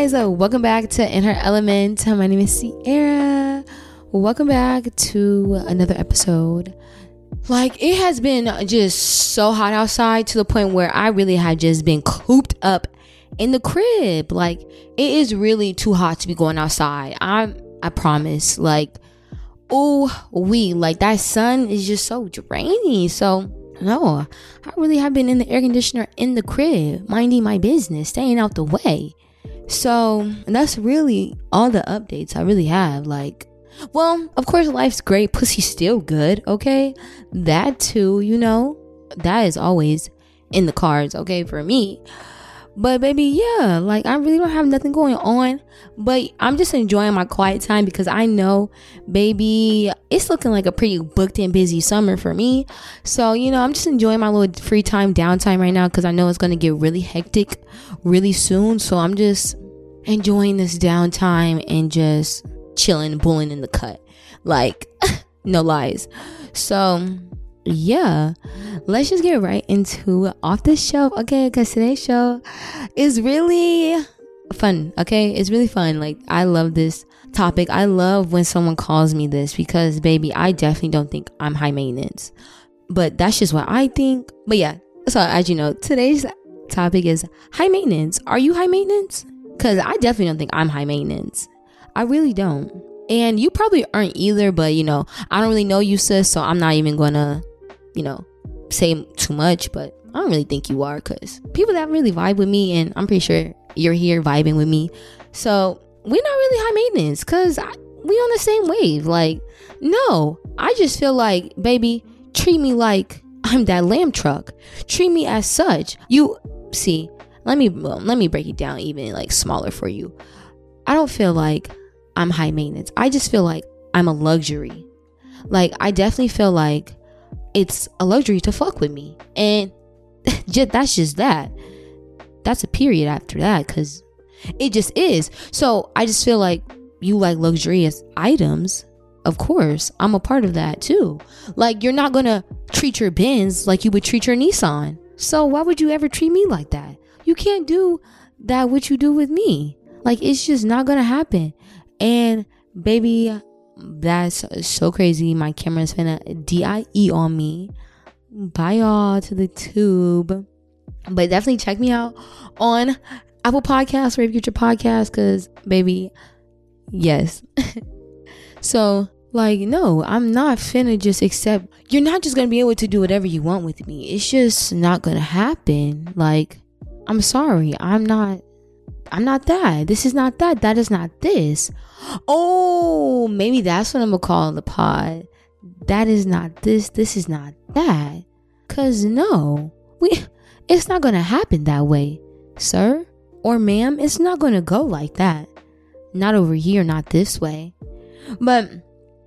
guys, uh, welcome back to In Her Element. My name is Sierra. Welcome back to another episode. Like it has been just so hot outside to the point where I really have just been cooped up in the crib. Like it is really too hot to be going outside. I I promise. Like oh we like that sun is just so draining. So no, I really have been in the air conditioner in the crib, minding my business, staying out the way. So that's really all the updates I really have. Like, well, of course, life's great. Pussy's still good, okay? That too, you know, that is always in the cards, okay, for me. But baby, yeah, like I really don't have nothing going on. But I'm just enjoying my quiet time because I know, baby, it's looking like a pretty booked and busy summer for me. So, you know, I'm just enjoying my little free time, downtime right now because I know it's going to get really hectic really soon. So I'm just enjoying this downtime and just chilling, bullying in the cut. Like, no lies. So, yeah, let's just get right into off the shelf, okay? Because today's show is really fun, okay? It's really fun. Like, I love this topic. I love when someone calls me this because, baby, I definitely don't think I'm high maintenance, but that's just what I think. But yeah, so as you know, today's topic is high maintenance. Are you high maintenance? Because I definitely don't think I'm high maintenance. I really don't. And you probably aren't either, but you know, I don't really know you, sis, so I'm not even gonna you know, say too much, but I don't really think you are because people that really vibe with me, and I'm pretty sure you're here vibing with me. So we're not really high maintenance because we on the same wave. Like, no, I just feel like, baby, treat me like I'm that lamb truck. Treat me as such. You see, let me well, let me break it down even like smaller for you. I don't feel like I'm high maintenance. I just feel like I'm a luxury. Like I definitely feel like it's a luxury to fuck with me. And just, that's just that. That's a period after that because it just is. So I just feel like you like luxurious items. Of course, I'm a part of that too. Like, you're not gonna treat your Benz like you would treat your Nissan. So, why would you ever treat me like that? You can't do that what you do with me. Like, it's just not gonna happen. And, baby, that's so crazy. My camera's finna DIE on me. Bye y'all to the tube. But definitely check me out on Apple Podcasts get your podcast, cause baby, yes. so like no, I'm not finna just accept you're not just gonna be able to do whatever you want with me. It's just not gonna happen. Like, I'm sorry. I'm not I'm not that. This is not that. That is not this. Oh, maybe that's what I'm gonna call the pod. That is not this. This is not that. Cause no, we. It's not gonna happen that way, sir or ma'am. It's not gonna go like that. Not over here. Not this way. But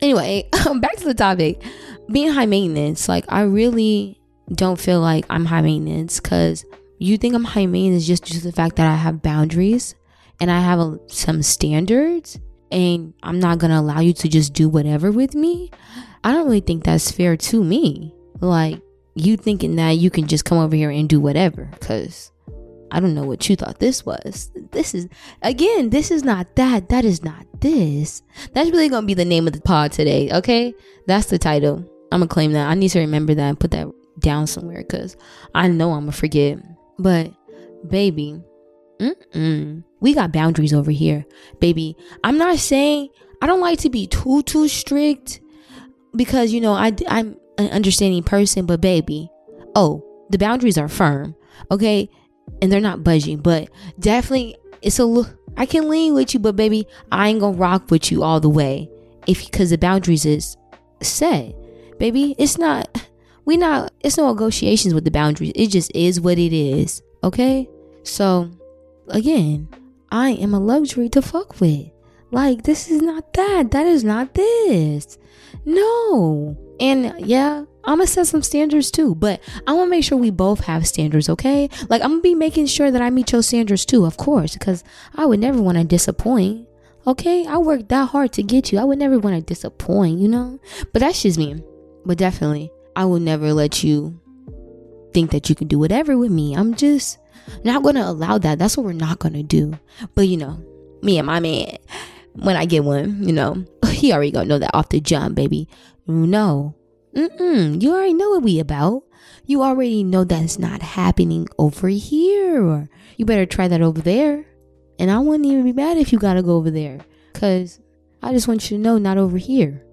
anyway, back to the topic. Being high maintenance, like I really don't feel like I'm high maintenance because you think I'm high maintenance just due to the fact that I have boundaries and I have a, some standards and I'm not gonna allow you to just do whatever with me. I don't really think that's fair to me. Like you thinking that you can just come over here and do whatever because I don't know what you thought this was. This is again, this is not that. That is not this. That's really gonna be the name of the pod today. Okay, that's the title. I'm gonna claim that. I need to remember that and put that down somewhere because I know I'm gonna forget. But baby, mm-mm. we got boundaries over here, baby. I'm not saying I don't like to be too too strict because you know I I'm an understanding person, but baby, oh the boundaries are firm, okay, and they're not budging. But definitely, it's a look. I can lean with you, but baby, I ain't gonna rock with you all the way if because the boundaries is set, baby. It's not we not it's no negotiations with the boundaries. It just is what it is. Okay? So again, I am a luxury to fuck with. Like this is not that. That is not this. No. And yeah, I'm gonna set some standards too, but I wanna make sure we both have standards, okay? Like I'm gonna be making sure that I meet your standards too, of course, because I would never wanna disappoint. Okay? I worked that hard to get you. I would never wanna disappoint, you know? But that's just me. But definitely, I will never let you think that you can do whatever with me. I'm just not going to allow that. That's what we're not going to do. But you know, me and my man, when I get one, you know, he already gonna know that off the jump, baby. No, Mm-mm, you already know what we about. You already know that's not happening over here. You better try that over there. And I wouldn't even be mad if you gotta go over there. Cause I just want you to know not over here.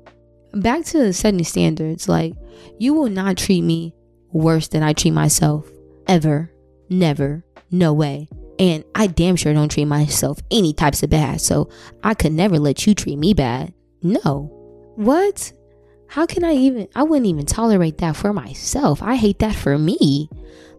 Back to setting standards, like you will not treat me worse than I treat myself. Ever. Never. No way. And I damn sure don't treat myself any types of bad. So I could never let you treat me bad. No. What? How can I even? I wouldn't even tolerate that for myself. I hate that for me.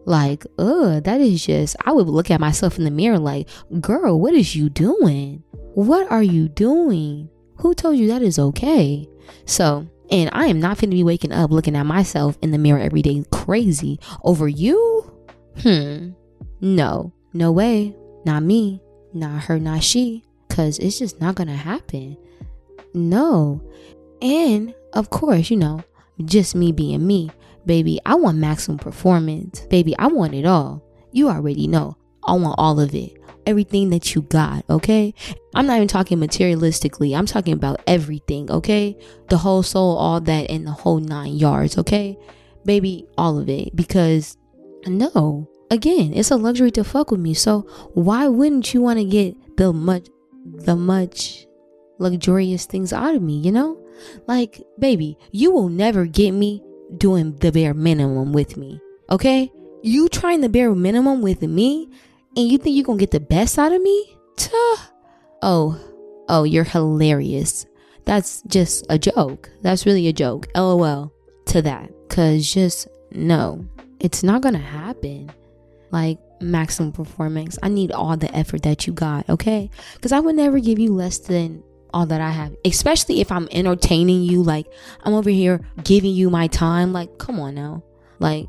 Like, ugh, that is just, I would look at myself in the mirror like, girl, what is you doing? What are you doing? Who told you that is okay? So, and I am not going to be waking up looking at myself in the mirror every day crazy over you. Hmm. No, no way. Not me. Not her, not she. Because it's just not to happen. No. And of course, you know, just me being me. Baby, I want maximum performance. Baby, I want it all. You already know. I want all of it. Everything that you got, okay? I'm not even talking materialistically. I'm talking about everything, okay? The whole soul, all that, and the whole nine yards, okay? Baby, all of it. Because, no, again, it's a luxury to fuck with me. So why wouldn't you want to get the much, the much luxurious things out of me, you know? Like, baby, you will never get me doing the bare minimum with me. Okay? You trying the bare minimum with me and you think you're gonna get the best out of me? Tuh. Oh, oh, you're hilarious. That's just a joke. That's really a joke. LOL to that. Cause just no, it's not gonna happen. Like maximum performance. I need all the effort that you got, okay? Because I would never give you less than all that I have, especially if I'm entertaining you. Like, I'm over here giving you my time. Like, come on now. Like,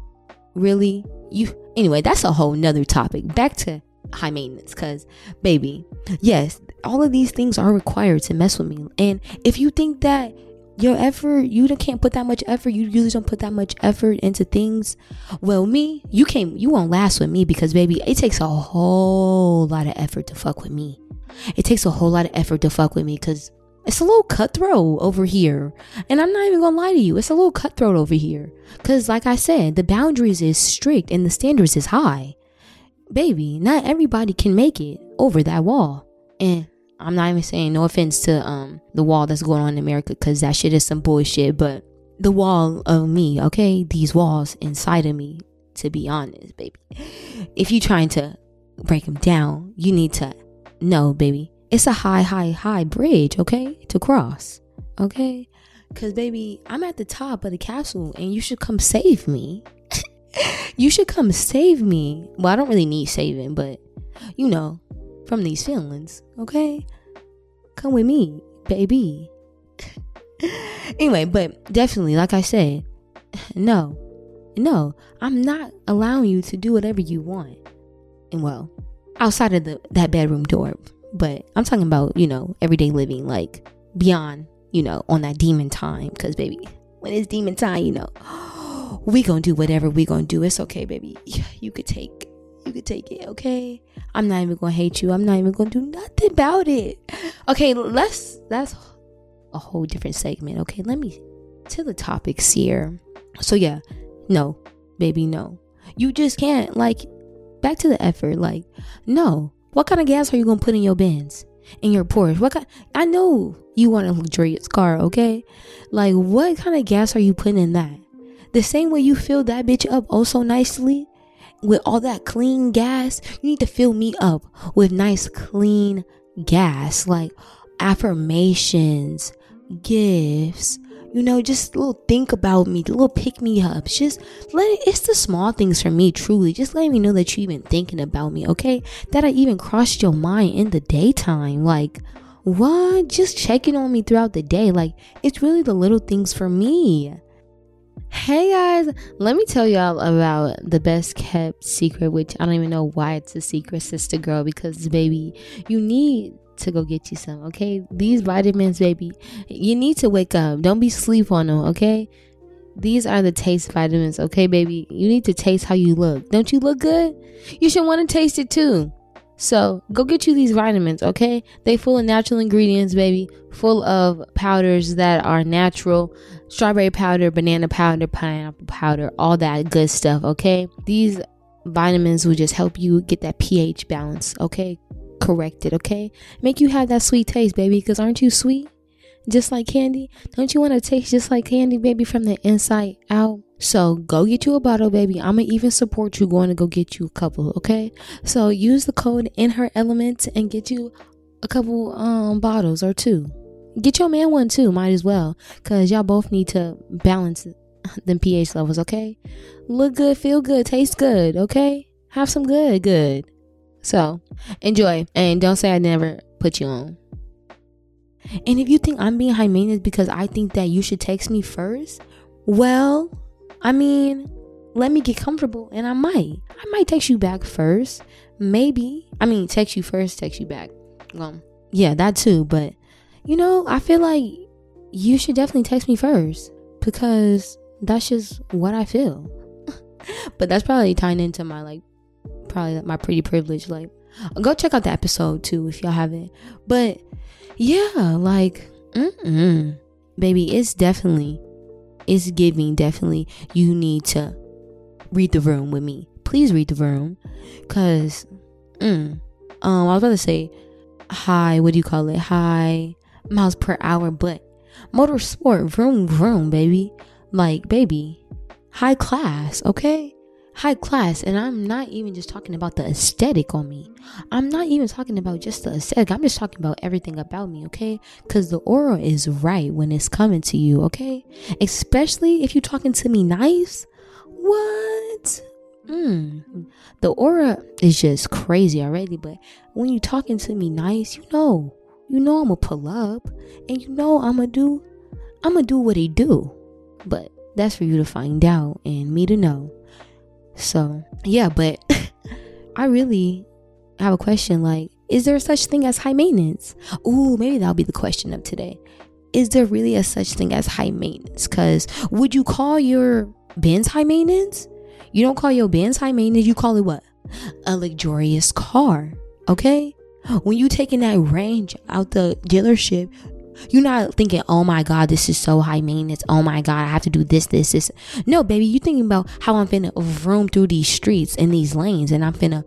really? You, anyway, that's a whole nother topic. Back to high maintenance, because, baby, yes, all of these things are required to mess with me. And if you think that your effort, you can't put that much effort, you usually don't put that much effort into things. Well, me, you can't, you won't last with me because, baby, it takes a whole lot of effort to fuck with me it takes a whole lot of effort to fuck with me because it's a little cutthroat over here. And I'm not even gonna lie to you, it's a little cutthroat over here. Cause like I said, the boundaries is strict and the standards is high. Baby, not everybody can make it over that wall. And I'm not even saying no offense to um the wall that's going on in America, cause that shit is some bullshit, but the wall of me, okay? These walls inside of me, to be honest, baby. If you're trying to break them down, you need to know, baby. It's a high, high, high bridge, okay? To cross, okay? Because, baby, I'm at the top of the castle and you should come save me. you should come save me. Well, I don't really need saving, but you know, from these feelings, okay? Come with me, baby. anyway, but definitely, like I said, no, no, I'm not allowing you to do whatever you want. And well, outside of the that bedroom door. But I'm talking about, you know, everyday living, like beyond, you know, on that demon time. Cause baby, when it's demon time, you know, we gonna do whatever we gonna do. It's okay, baby. You could take you could take it, okay? I'm not even gonna hate you. I'm not even gonna do nothing about it. Okay, let's that's a whole different segment. Okay, let me to the topics here. So yeah, no, baby, no. You just can't like back to the effort. Like, no. What kind of gas are you gonna put in your Benz? In your Porsche? What kind I know you want a luxurious car, okay? Like what kind of gas are you putting in that? The same way you fill that bitch up oh so nicely with all that clean gas, you need to fill me up with nice clean gas, like affirmations, gifts, you know, just little think about me, little pick me ups. Just let it, it's the small things for me, truly. Just letting me know that you even thinking about me, okay? That I even crossed your mind in the daytime. Like, what? Just checking on me throughout the day. Like, it's really the little things for me. Hey guys, let me tell y'all about the best kept secret, which I don't even know why it's a secret, sister girl, because baby, you need to go get you some, okay? These vitamins, baby, you need to wake up. Don't be sleep on them, okay? these are the taste vitamins, okay, baby? You need to taste how you look. Don't you look good? You should want to taste it too. So go get you these vitamins, okay? They full of natural ingredients, baby. Full of powders that are natural. Strawberry powder, banana powder, pineapple powder, all that good stuff, okay? These vitamins will just help you get that pH balance, okay? Corrected, okay? Make you have that sweet taste, baby, because aren't you sweet? Just like candy? Don't you want to taste just like candy, baby, from the inside out? So go get you a bottle, baby. I'ma even support you going to go get you a couple, okay? So use the code in her element and get you a couple um bottles or two. Get your man one too, might as well. Cause y'all both need to balance them pH levels, okay? Look good, feel good, taste good, okay? Have some good, good. So enjoy and don't say I never put you on. And if you think I'm being high maintenance because I think that you should text me first, well, I mean, let me get comfortable and I might. I might text you back first. Maybe. I mean, text you first, text you back. Um, yeah, that too. But, you know, I feel like you should definitely text me first because that's just what I feel. but that's probably tying into my, like, probably like my pretty privilege. Like, go check out the episode too if y'all haven't. But, yeah, like, mm-mm. baby, it's definitely it's giving definitely you need to read the room with me. Please read the room. Cause mm, um I was about to say high, what do you call it? High miles per hour, but motorsport, vroom vroom, baby. Like, baby, high class, okay? High class and i'm not even just talking about the aesthetic on me. I'm not even talking about just the aesthetic. I'm just talking about everything about me okay? Because the aura is right when it's coming to you okay? Especially if you're talking to me nice. What? Mm, the aura is just crazy already but when you're talking to me nice you know. You know i'm gonna pull up and you know i'm gonna do i'm gonna do what he do. But that's for you to find out and me to know so, yeah, but I really have a question like, is there such thing as high maintenance? Ooh, maybe that'll be the question of today. Is there really a such thing as high maintenance? Because would you call your Benz high maintenance? You don't call your Benz high maintenance, you call it what? A luxurious car. Okay? When you taking that range out the dealership, you're not thinking, oh my God, this is so high maintenance. Oh my God, I have to do this, this, this. No, baby, you thinking about how I'm finna roam through these streets and these lanes and I'm finna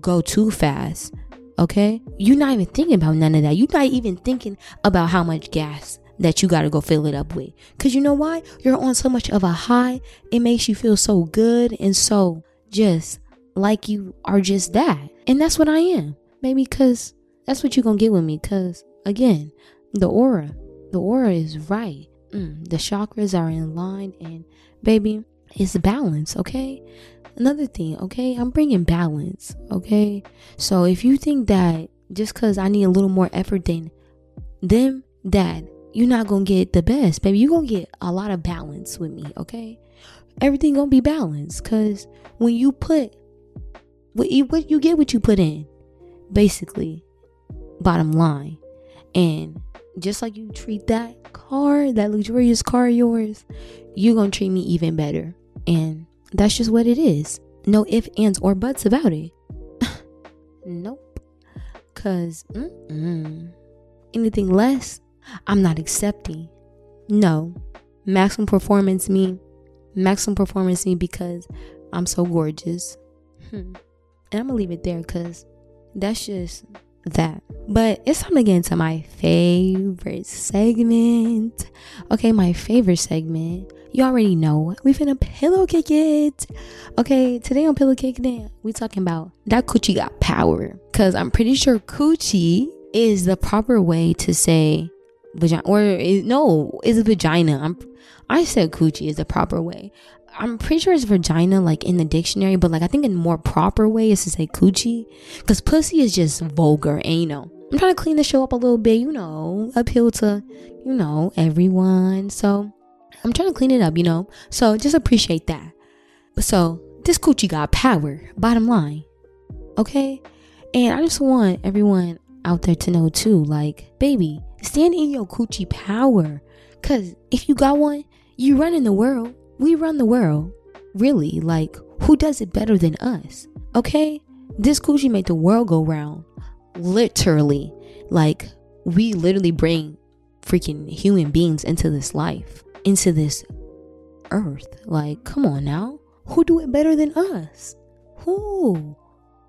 go too fast. Okay? You're not even thinking about none of that. You're not even thinking about how much gas that you gotta go fill it up with. Cause you know why? You're on so much of a high. It makes you feel so good and so just like you are just that. And that's what I am. Maybe cause that's what you're gonna get with me. Cause again, the aura. The aura is right. Mm, the chakras are in line, and baby, it's balance, okay? Another thing, okay? I'm bringing balance, okay? So if you think that just because I need a little more effort than them, that you're not gonna get the best, baby. You're gonna get a lot of balance with me, okay? Everything gonna be balanced because when you put what you, what you get, what you put in, basically, bottom line. And just like you treat that car, that luxurious car of yours, you're to treat me even better. And that's just what it is. No ifs, ands, or buts about it. nope. Because anything less, I'm not accepting. No. Maximum performance me. Maximum performance me because I'm so gorgeous. Hmm. And I'm to leave it there because that's just that. But it's time to get into my favorite segment. Okay, my favorite segment. You already know. We finna pillow kick it. Okay, today on Pillow Kick It, we talking about that coochie got power. Cause I'm pretty sure coochie is the proper way to say vagina or is, no, is a vagina. I'm I said coochie is the proper way. I'm pretty sure it's vagina like in the dictionary, but like I think in more proper way is to say coochie. Cause pussy is just vulgar know. I'm trying to clean the show up a little bit, you know, appeal to, you know, everyone. So I'm trying to clean it up, you know. So just appreciate that. So this coochie got power, bottom line. Okay? And I just want everyone out there to know too, like, baby, stand in your coochie power. Cause if you got one, you run in the world we run the world. Really, like, who does it better than us? Okay? This coochie made the world go round. Literally. Like, we literally bring freaking human beings into this life, into this earth. Like, come on now. Who do it better than us? Who?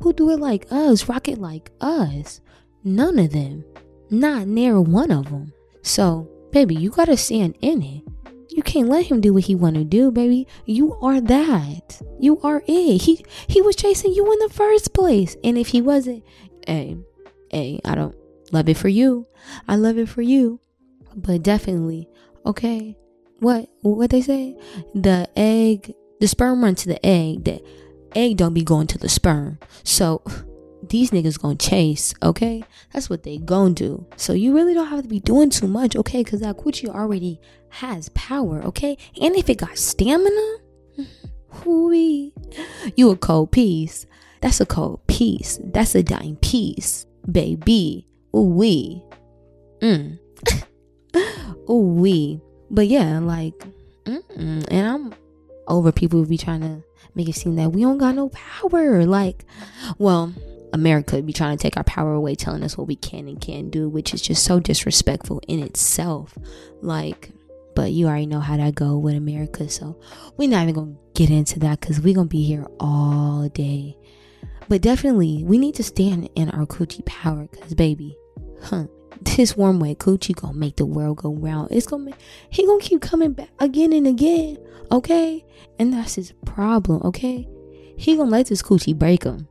Who do it like us? Rock it like us? None of them. Not near one of them. So, baby, you gotta stand in it. You can't let him do what he wanna do, baby. You are that. You are it. He he was chasing you in the first place. And if he wasn't, hey, hey, I don't love it for you. I love it for you. But definitely, okay. What what they say? The egg the sperm run to the egg. The egg don't be going to the sperm. So these niggas gonna chase, okay? That's what they gonna do. So you really don't have to be doing too much, okay? Cause that coochie already has power, okay? And if it got stamina, hooey, you a cold piece. That's a cold piece. That's a dying piece, baby. Ooh wee. Mm. Ooh wee. But yeah, like, mm-mm. and I'm over people who be trying to make it seem that we don't got no power. Like, well, America be trying to take our power away, telling us what we can and can't do, which is just so disrespectful in itself. Like, but you already know how that go with America, so we're not even gonna get into that because we're gonna be here all day. But definitely, we need to stand in our coochie power, cause baby, huh? This warm way coochie gonna make the world go round. It's gonna make, he gonna keep coming back again and again, okay? And that's his problem, okay? He gonna let this coochie break him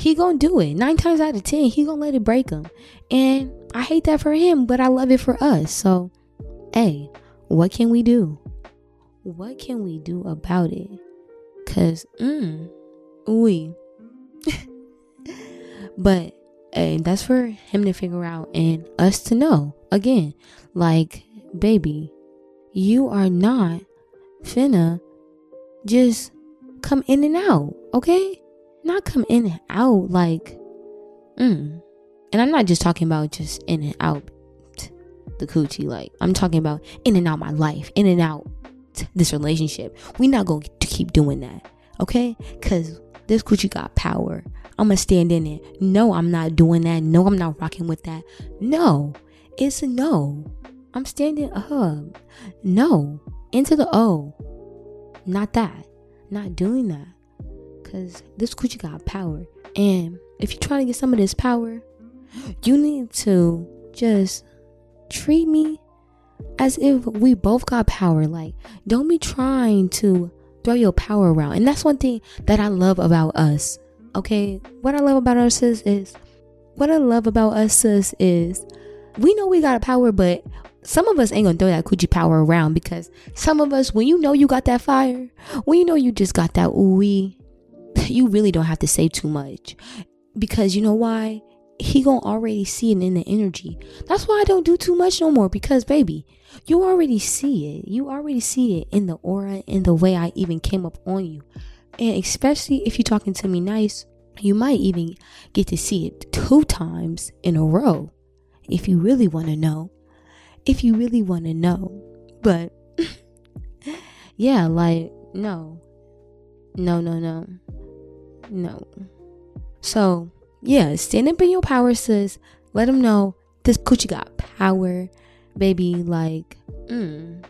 he gonna do it. Nine times out of ten, he gonna let it break him. And I hate that for him, but I love it for us. So, hey, what can we do? What can we do about it? Cause, mm, we. but hey, that's for him to figure out and us to know. Again, like, baby, you are not finna just come in and out, okay? Not come in and out like mm. and i'm not just talking about just in and out the coochie like i'm talking about in and out my life in and out this relationship. We not going to keep doing that okay? Because this coochie got power. I'm gonna stand in it. No i'm not doing that. No i'm not rocking with that. No it's a no. I'm standing up no into the o. Not that. Not doing that because this coochie got power. And if you're trying to get some of this power, you need to just treat me as if we both got power. Like, don't be trying to throw your power around. And that's one thing that I love about us. Okay, what I love about us is, is what I love about us is, is we know we got a power, but some of us ain't gonna throw that coochie power around because some of us, when you know you got that fire, when you know you just got that ooey, you really don't have to say too much because you know why? He gonna already see it in the energy. That's why i don't do too much no more because baby you already see it. You already see it in the aura in the way i even came up on you. And especially if you're talking to me nice you might even get to see it two times in a row if you really want to know. If you really want to know. But yeah like no. No no no no. So, yeah, stand up in your power, sis. Let them know this coochie got power, baby. Like, mm.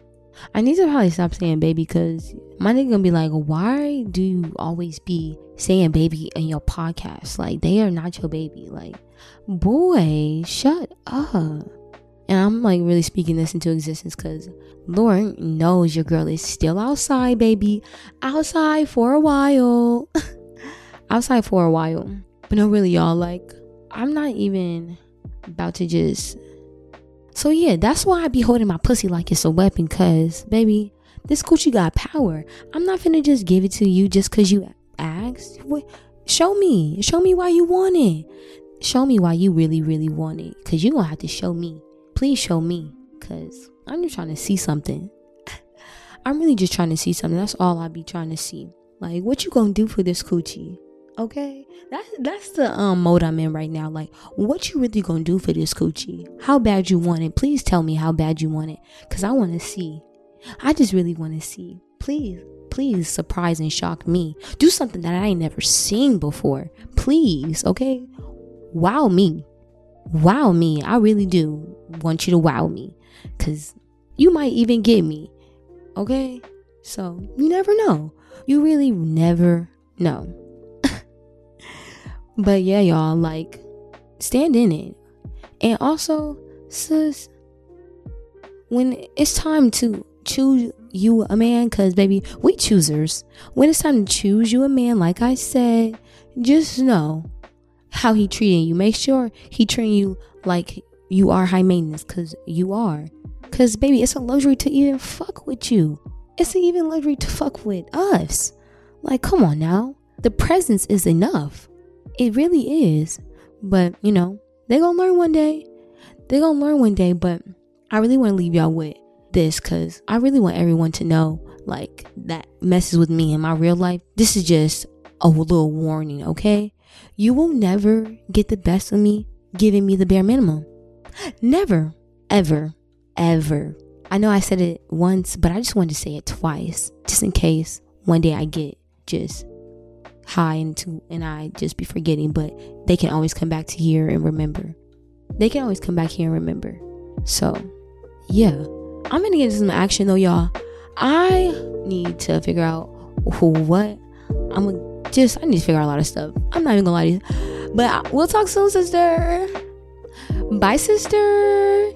I need to probably stop saying baby because my nigga gonna be like, why do you always be saying baby in your podcast? Like, they are not your baby. Like, boy, shut up. And I'm like really speaking this into existence because Lord knows your girl is still outside, baby. Outside for a while. outside for a while. But no, really, y'all, like, I'm not even about to just. So, yeah, that's why I be holding my pussy like it's a weapon, cuz, baby, this coochie got power. I'm not finna just give it to you just cuz you asked. Show me. Show me why you want it. Show me why you really, really want it. Cuz you gonna have to show me. Please show me. Cuz I'm just trying to see something. I'm really just trying to see something. That's all I be trying to see. Like, what you gonna do for this coochie? Okay, that's that's the um mode I'm in right now. Like, what you really gonna do for this coochie? How bad you want it? Please tell me how bad you want it, cause I want to see. I just really want to see. please, please surprise and shock me. Do something that I ain't never seen before. Please, okay? Wow me. Wow me. I really do want you to wow me. Cause you might even get me. Okay? So you never know. You really never know. But yeah, y'all, like, stand in it. And also, sis, when it's time to choose you a man, because baby, we choosers. When it's time to choose you a man, like I said, just know how he treating you. Make sure he treating you like you are high maintenance, because you are. Because, baby, it's a luxury to even fuck with you. It's even luxury to fuck with us. Like, come on now. The presence is enough. It really is. But, you know, they gonna learn one day. they gonna learn one day, but I really wanna leave y'all with this because I really want everyone to know like that messes with me in my real life. This is just a little warning, okay? You will never get the best of me giving me the bare minimum. Never, ever, ever. I know I said it once, but I just wanted to say it twice, just in case one day I get just high into and I just be forgetting. But they can always come back to here and remember. They can always come back here and remember. So, yeah, I'm gonna get into some action though, y'all. I need to figure out what I'm gonna just. I need to figure out a lot of stuff. I'm not even gonna lie to you, but we'll talk soon, sister. Bye, sister.